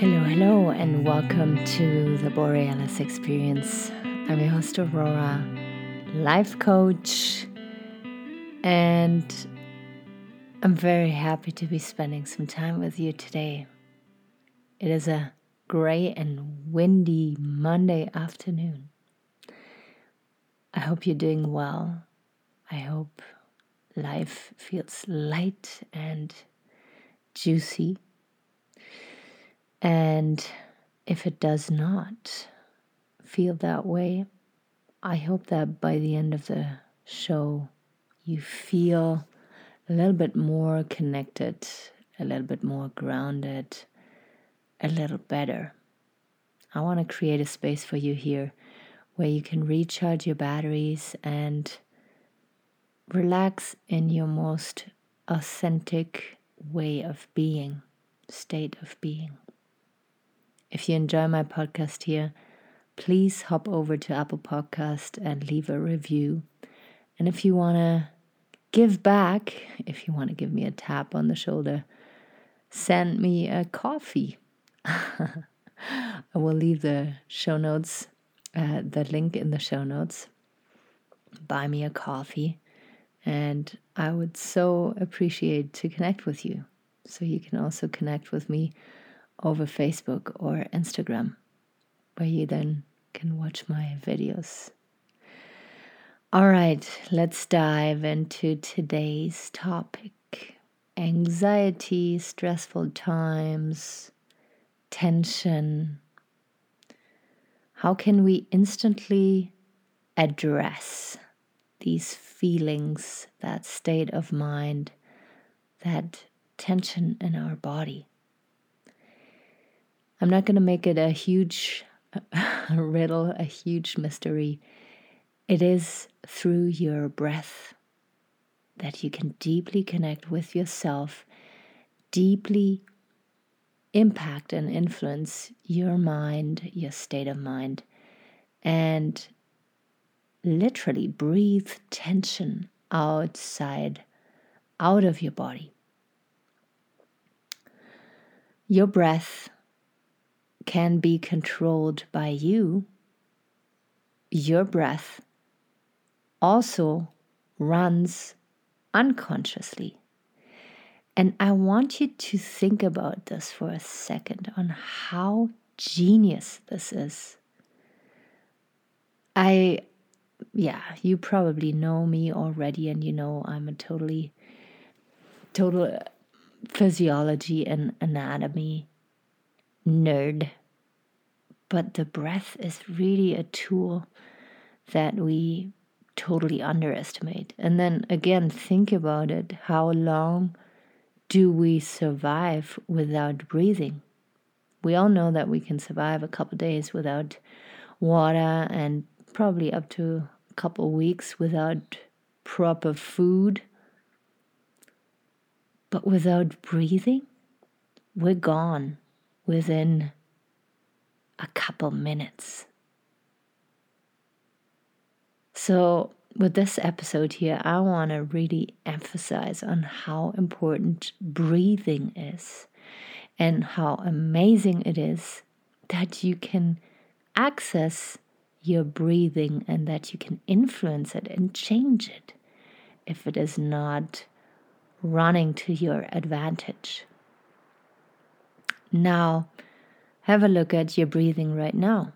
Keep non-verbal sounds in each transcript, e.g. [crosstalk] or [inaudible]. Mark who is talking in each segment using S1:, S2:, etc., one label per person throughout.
S1: Hello, hello, and welcome to the Borealis Experience. I'm your host, Aurora, life coach, and I'm very happy to be spending some time with you today. It is a gray and windy Monday afternoon. I hope you're doing well. I hope life feels light and juicy and if it does not feel that way, I hope that by the end of the show, you feel a little bit more connected, a little bit more grounded, a little better. I want to create a space for you here where you can recharge your batteries and relax in your most authentic way of being, state of being. If you enjoy my podcast here, please hop over to Apple Podcast and leave a review. And if you want to give back, if you want to give me a tap on the shoulder, send me a coffee. [laughs] I will leave the show notes, uh, the link in the show notes. Buy me a coffee, and I would so appreciate to connect with you. So you can also connect with me over Facebook or Instagram, where you then can watch my videos. All right, let's dive into today's topic anxiety, stressful times, tension. How can we instantly address these feelings, that state of mind, that tension in our body? I'm not going to make it a huge [laughs] riddle, a huge mystery. It is through your breath that you can deeply connect with yourself, deeply impact and influence your mind, your state of mind, and literally breathe tension outside, out of your body. Your breath can be controlled by you, your breath also runs unconsciously. And I want you to think about this for a second on how genius this is. I, yeah, you probably know me already, and you know I'm a totally, total physiology and anatomy nerd. But the breath is really a tool that we totally underestimate. And then again, think about it. How long do we survive without breathing? We all know that we can survive a couple days without water and probably up to a couple weeks without proper food. But without breathing, we're gone within a couple minutes. So, with this episode here, I want to really emphasize on how important breathing is and how amazing it is that you can access your breathing and that you can influence it and change it if it is not running to your advantage. Now, have a look at your breathing right now.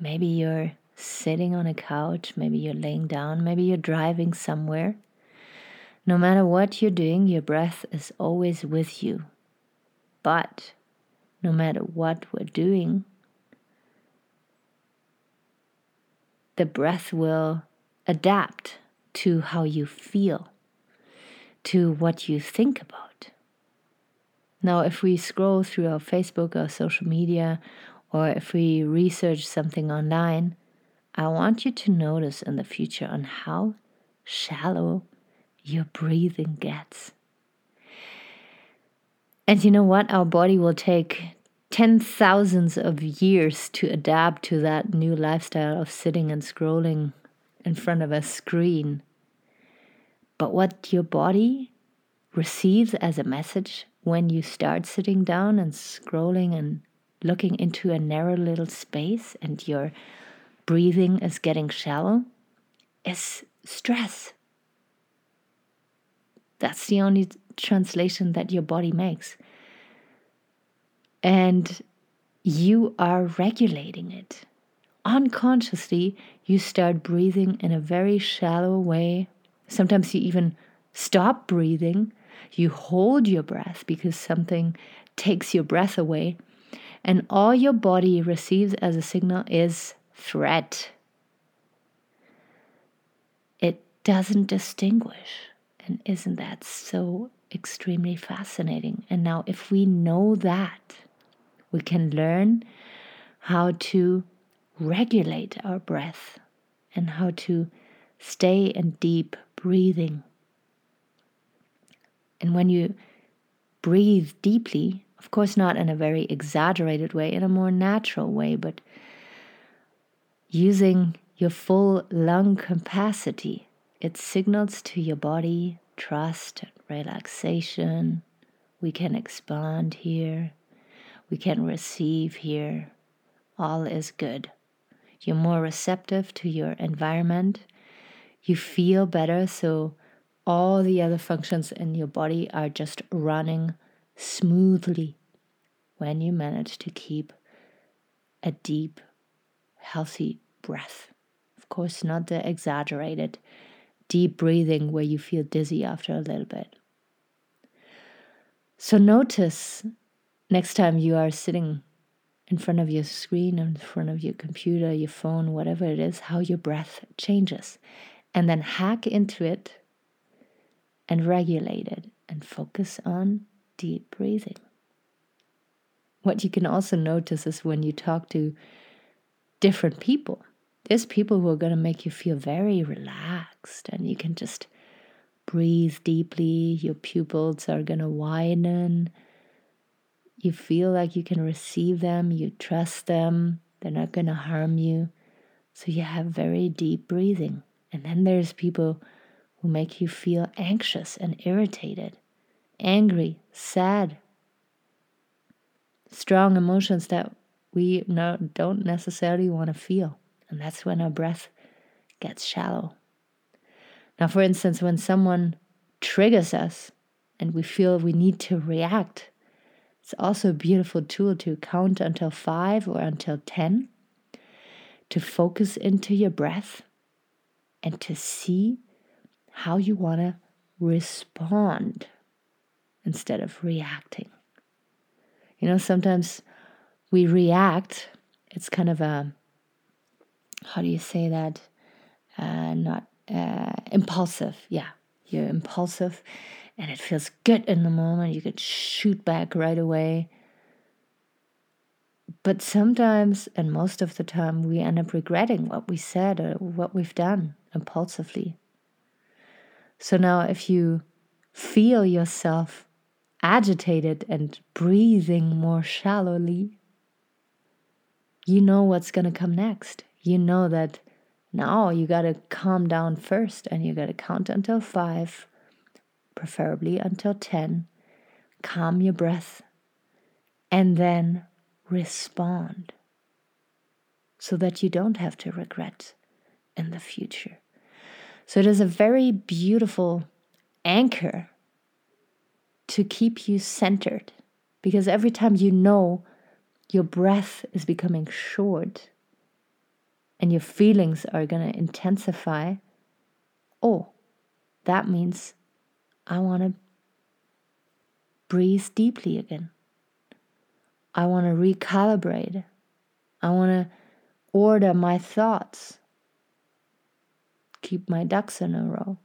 S1: Maybe you're sitting on a couch, maybe you're laying down, maybe you're driving somewhere. No matter what you're doing, your breath is always with you. But no matter what we're doing, the breath will adapt to how you feel, to what you think about. Now, if we scroll through our Facebook or social media, or if we research something online, I want you to notice in the future on how shallow your breathing gets. And you know what? Our body will take ten thousands of years to adapt to that new lifestyle of sitting and scrolling in front of a screen. But what your body receives as a message when you start sitting down and scrolling and looking into a narrow little space and your breathing is getting shallow is stress. That's the only translation that your body makes. And you are regulating it. Unconsciously, you start breathing in a very shallow way. Sometimes you even stop breathing. You hold your breath because something takes your breath away. And all your body receives as a signal is threat. It doesn't distinguish. And isn't that so extremely fascinating? And now, if we know that, we can learn how to regulate our breath and how to stay in deep breathing. And when you breathe deeply, of course, not in a very exaggerated way, in a more natural way, but using your full lung capacity, it signals to your body trust and relaxation. We can expand here. We can receive here. All is good. You're more receptive to your environment. You feel better, so all the other functions in your body are just running smoothly when you manage to keep a deep, healthy breath. Of course, not the exaggerated deep breathing where you feel dizzy after a little bit. So, notice next time you are sitting in front of your screen, in front of your computer, your phone, whatever it is, how your breath changes. And then hack into it and regulate it and focus on deep breathing. What you can also notice is when you talk to different people, there's people who are going to make you feel very relaxed and you can just breathe deeply. Your pupils are going to widen. You feel like you can receive them, you trust them, they're not going to harm you. So you have very deep breathing. And then there's people who make you feel anxious and irritated angry, sad, strong emotions that we no, don't necessarily want to feel. And that's when our breath gets shallow. Now, for instance, when someone triggers us and we feel we need to react, it's also a beautiful tool to count until five or until 10, to focus into your breath and to see how you want to respond instead of reacting. You know, sometimes we react, it's kind of a, how do you say that? Uh, not uh, impulsive. Yeah, you're impulsive and it feels good in the moment. You could shoot back right away. But sometimes, and most of the time, we end up regretting what we said or what we've done impulsively. So now, if you feel yourself agitated and breathing more shallowly, you know what's going to come next. You know that now you got to calm down first and you got to count until five, preferably until 10. Calm your breath and then respond so that you don't have to regret in the future. So it is a very beautiful anchor to keep you centered. Because every time you know your breath is becoming short and your feelings are going to intensify, oh, that means I want to breathe deeply again. I want to recalibrate. I want to order my thoughts, keep my ducks in a row.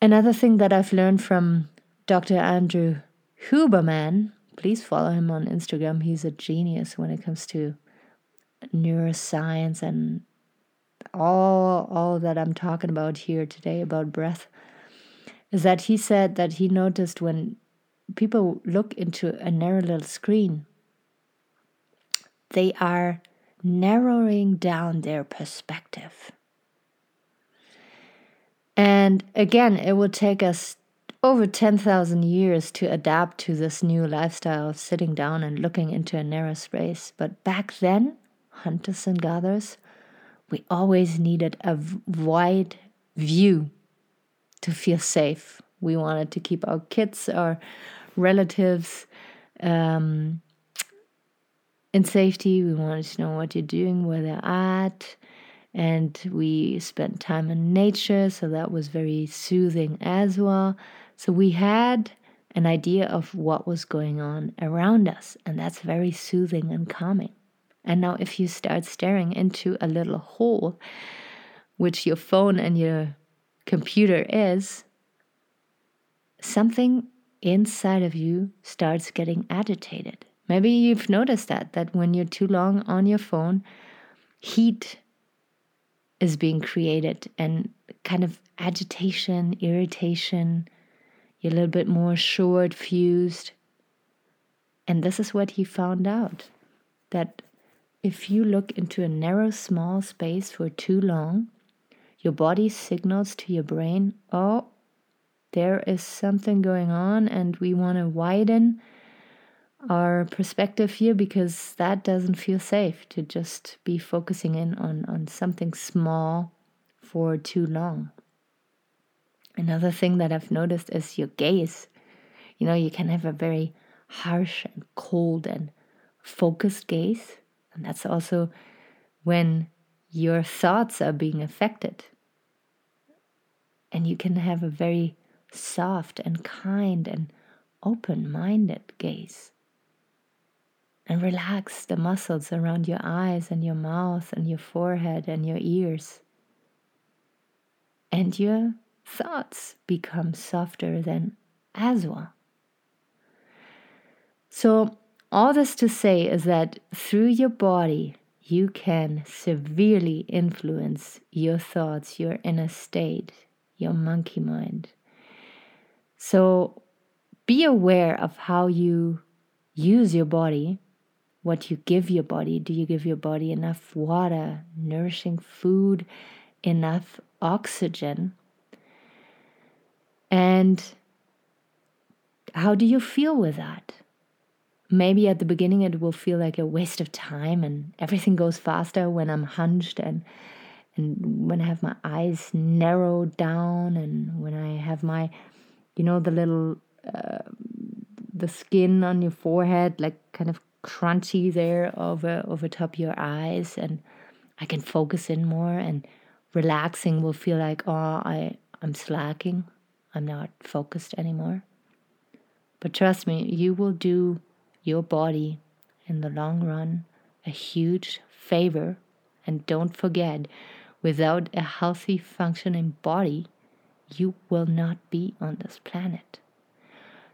S1: Another thing that I've learned from Dr. Andrew Huberman, please follow him on Instagram. He's a genius when it comes to neuroscience and all all that I'm talking about here today about breath is that he said that he noticed when people look into a narrow little screen they are narrowing down their perspective and again, it will take us over 10,000 years to adapt to this new lifestyle of sitting down and looking into a narrow space. But back then, hunters and gatherers, we always needed a wide view to feel safe. We wanted to keep our kids, our relatives um, in safety. We wanted to know what you're doing, where they're at. And we spent time in nature, so that was very soothing as well. So we had an idea of what was going on around us, and that's very soothing and calming. And now, if you start staring into a little hole, which your phone and your computer is, something inside of you starts getting agitated. Maybe you've noticed that, that when you're too long on your phone, heat is being created and kind of agitation, irritation. You're a little bit more short fused. And this is what he found out that if you look into a narrow, small space for too long, your body signals to your brain, oh, there is something going on, and we want to widen our perspective here because that doesn't feel safe to just be focusing in on, on something small for too long. Another thing that I've noticed is your gaze. You know, you can have a very harsh and cold and focused gaze, and that's also when your thoughts are being affected. And you can have a very soft and kind and open minded gaze and relax the muscles around your eyes and your mouth and your forehead and your ears. And your thoughts become softer than as well. So, all this to say is that through your body, you can severely influence your thoughts, your inner state, your monkey mind. So, be aware of how you use your body what you give your body. Do you give your body enough water, nourishing food, enough oxygen? And how do you feel with that? Maybe at the beginning it will feel like a waste of time and everything goes faster when I'm hunched and and when I have my eyes narrowed down and when I have my you know the little uh, the skin on your forehead like kind of crunchy there over over top of your eyes and I can focus in more and relaxing will feel like oh I I'm slacking. I'm not focused anymore. But trust me you will do your body in the long run a huge favor and don't forget without a healthy functioning body you will not be on this planet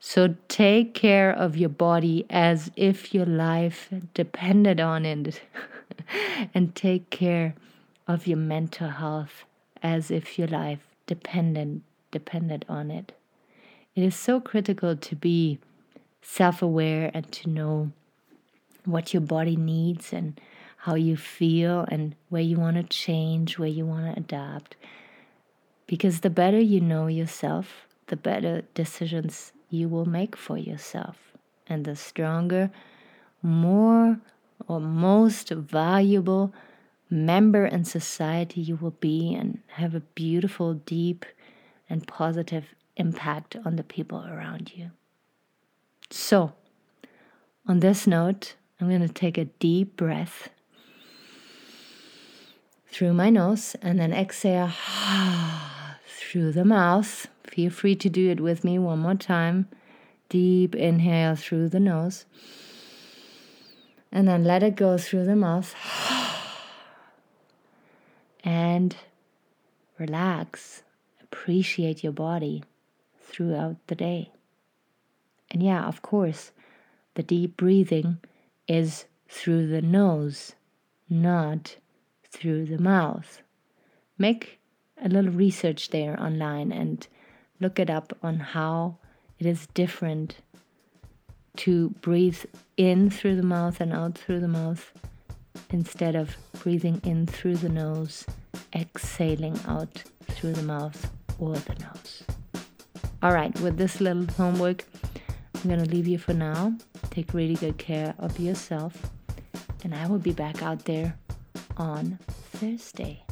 S1: so take care of your body as if your life depended on it. [laughs] and take care of your mental health as if your life depended depended on it. It is so critical to be self-aware and to know what your body needs and how you feel and where you want to change, where you want to adapt. Because the better you know yourself, the better decisions you will make for yourself. And the stronger, more or most valuable member in society you will be and have a beautiful, deep, and positive impact on the people around you. So, on this note, I'm going to take a deep breath through my nose and then exhale [sighs] through the mouth. Feel free to do it with me one more time. Deep inhale through the nose. And then let it go through the mouth. [sighs] And relax. Appreciate your body throughout the day. And yeah, of course, the deep breathing is through the nose, not through the mouth. Make a little research there online and look it up on how it is different to breathe in through the mouth and out through the mouth instead of breathing in through the nose, exhaling out through the mouth or the nose. All right, with this little homework, I'm going to leave you for now. Take really good care of yourself. And I will be back out there on Thursday.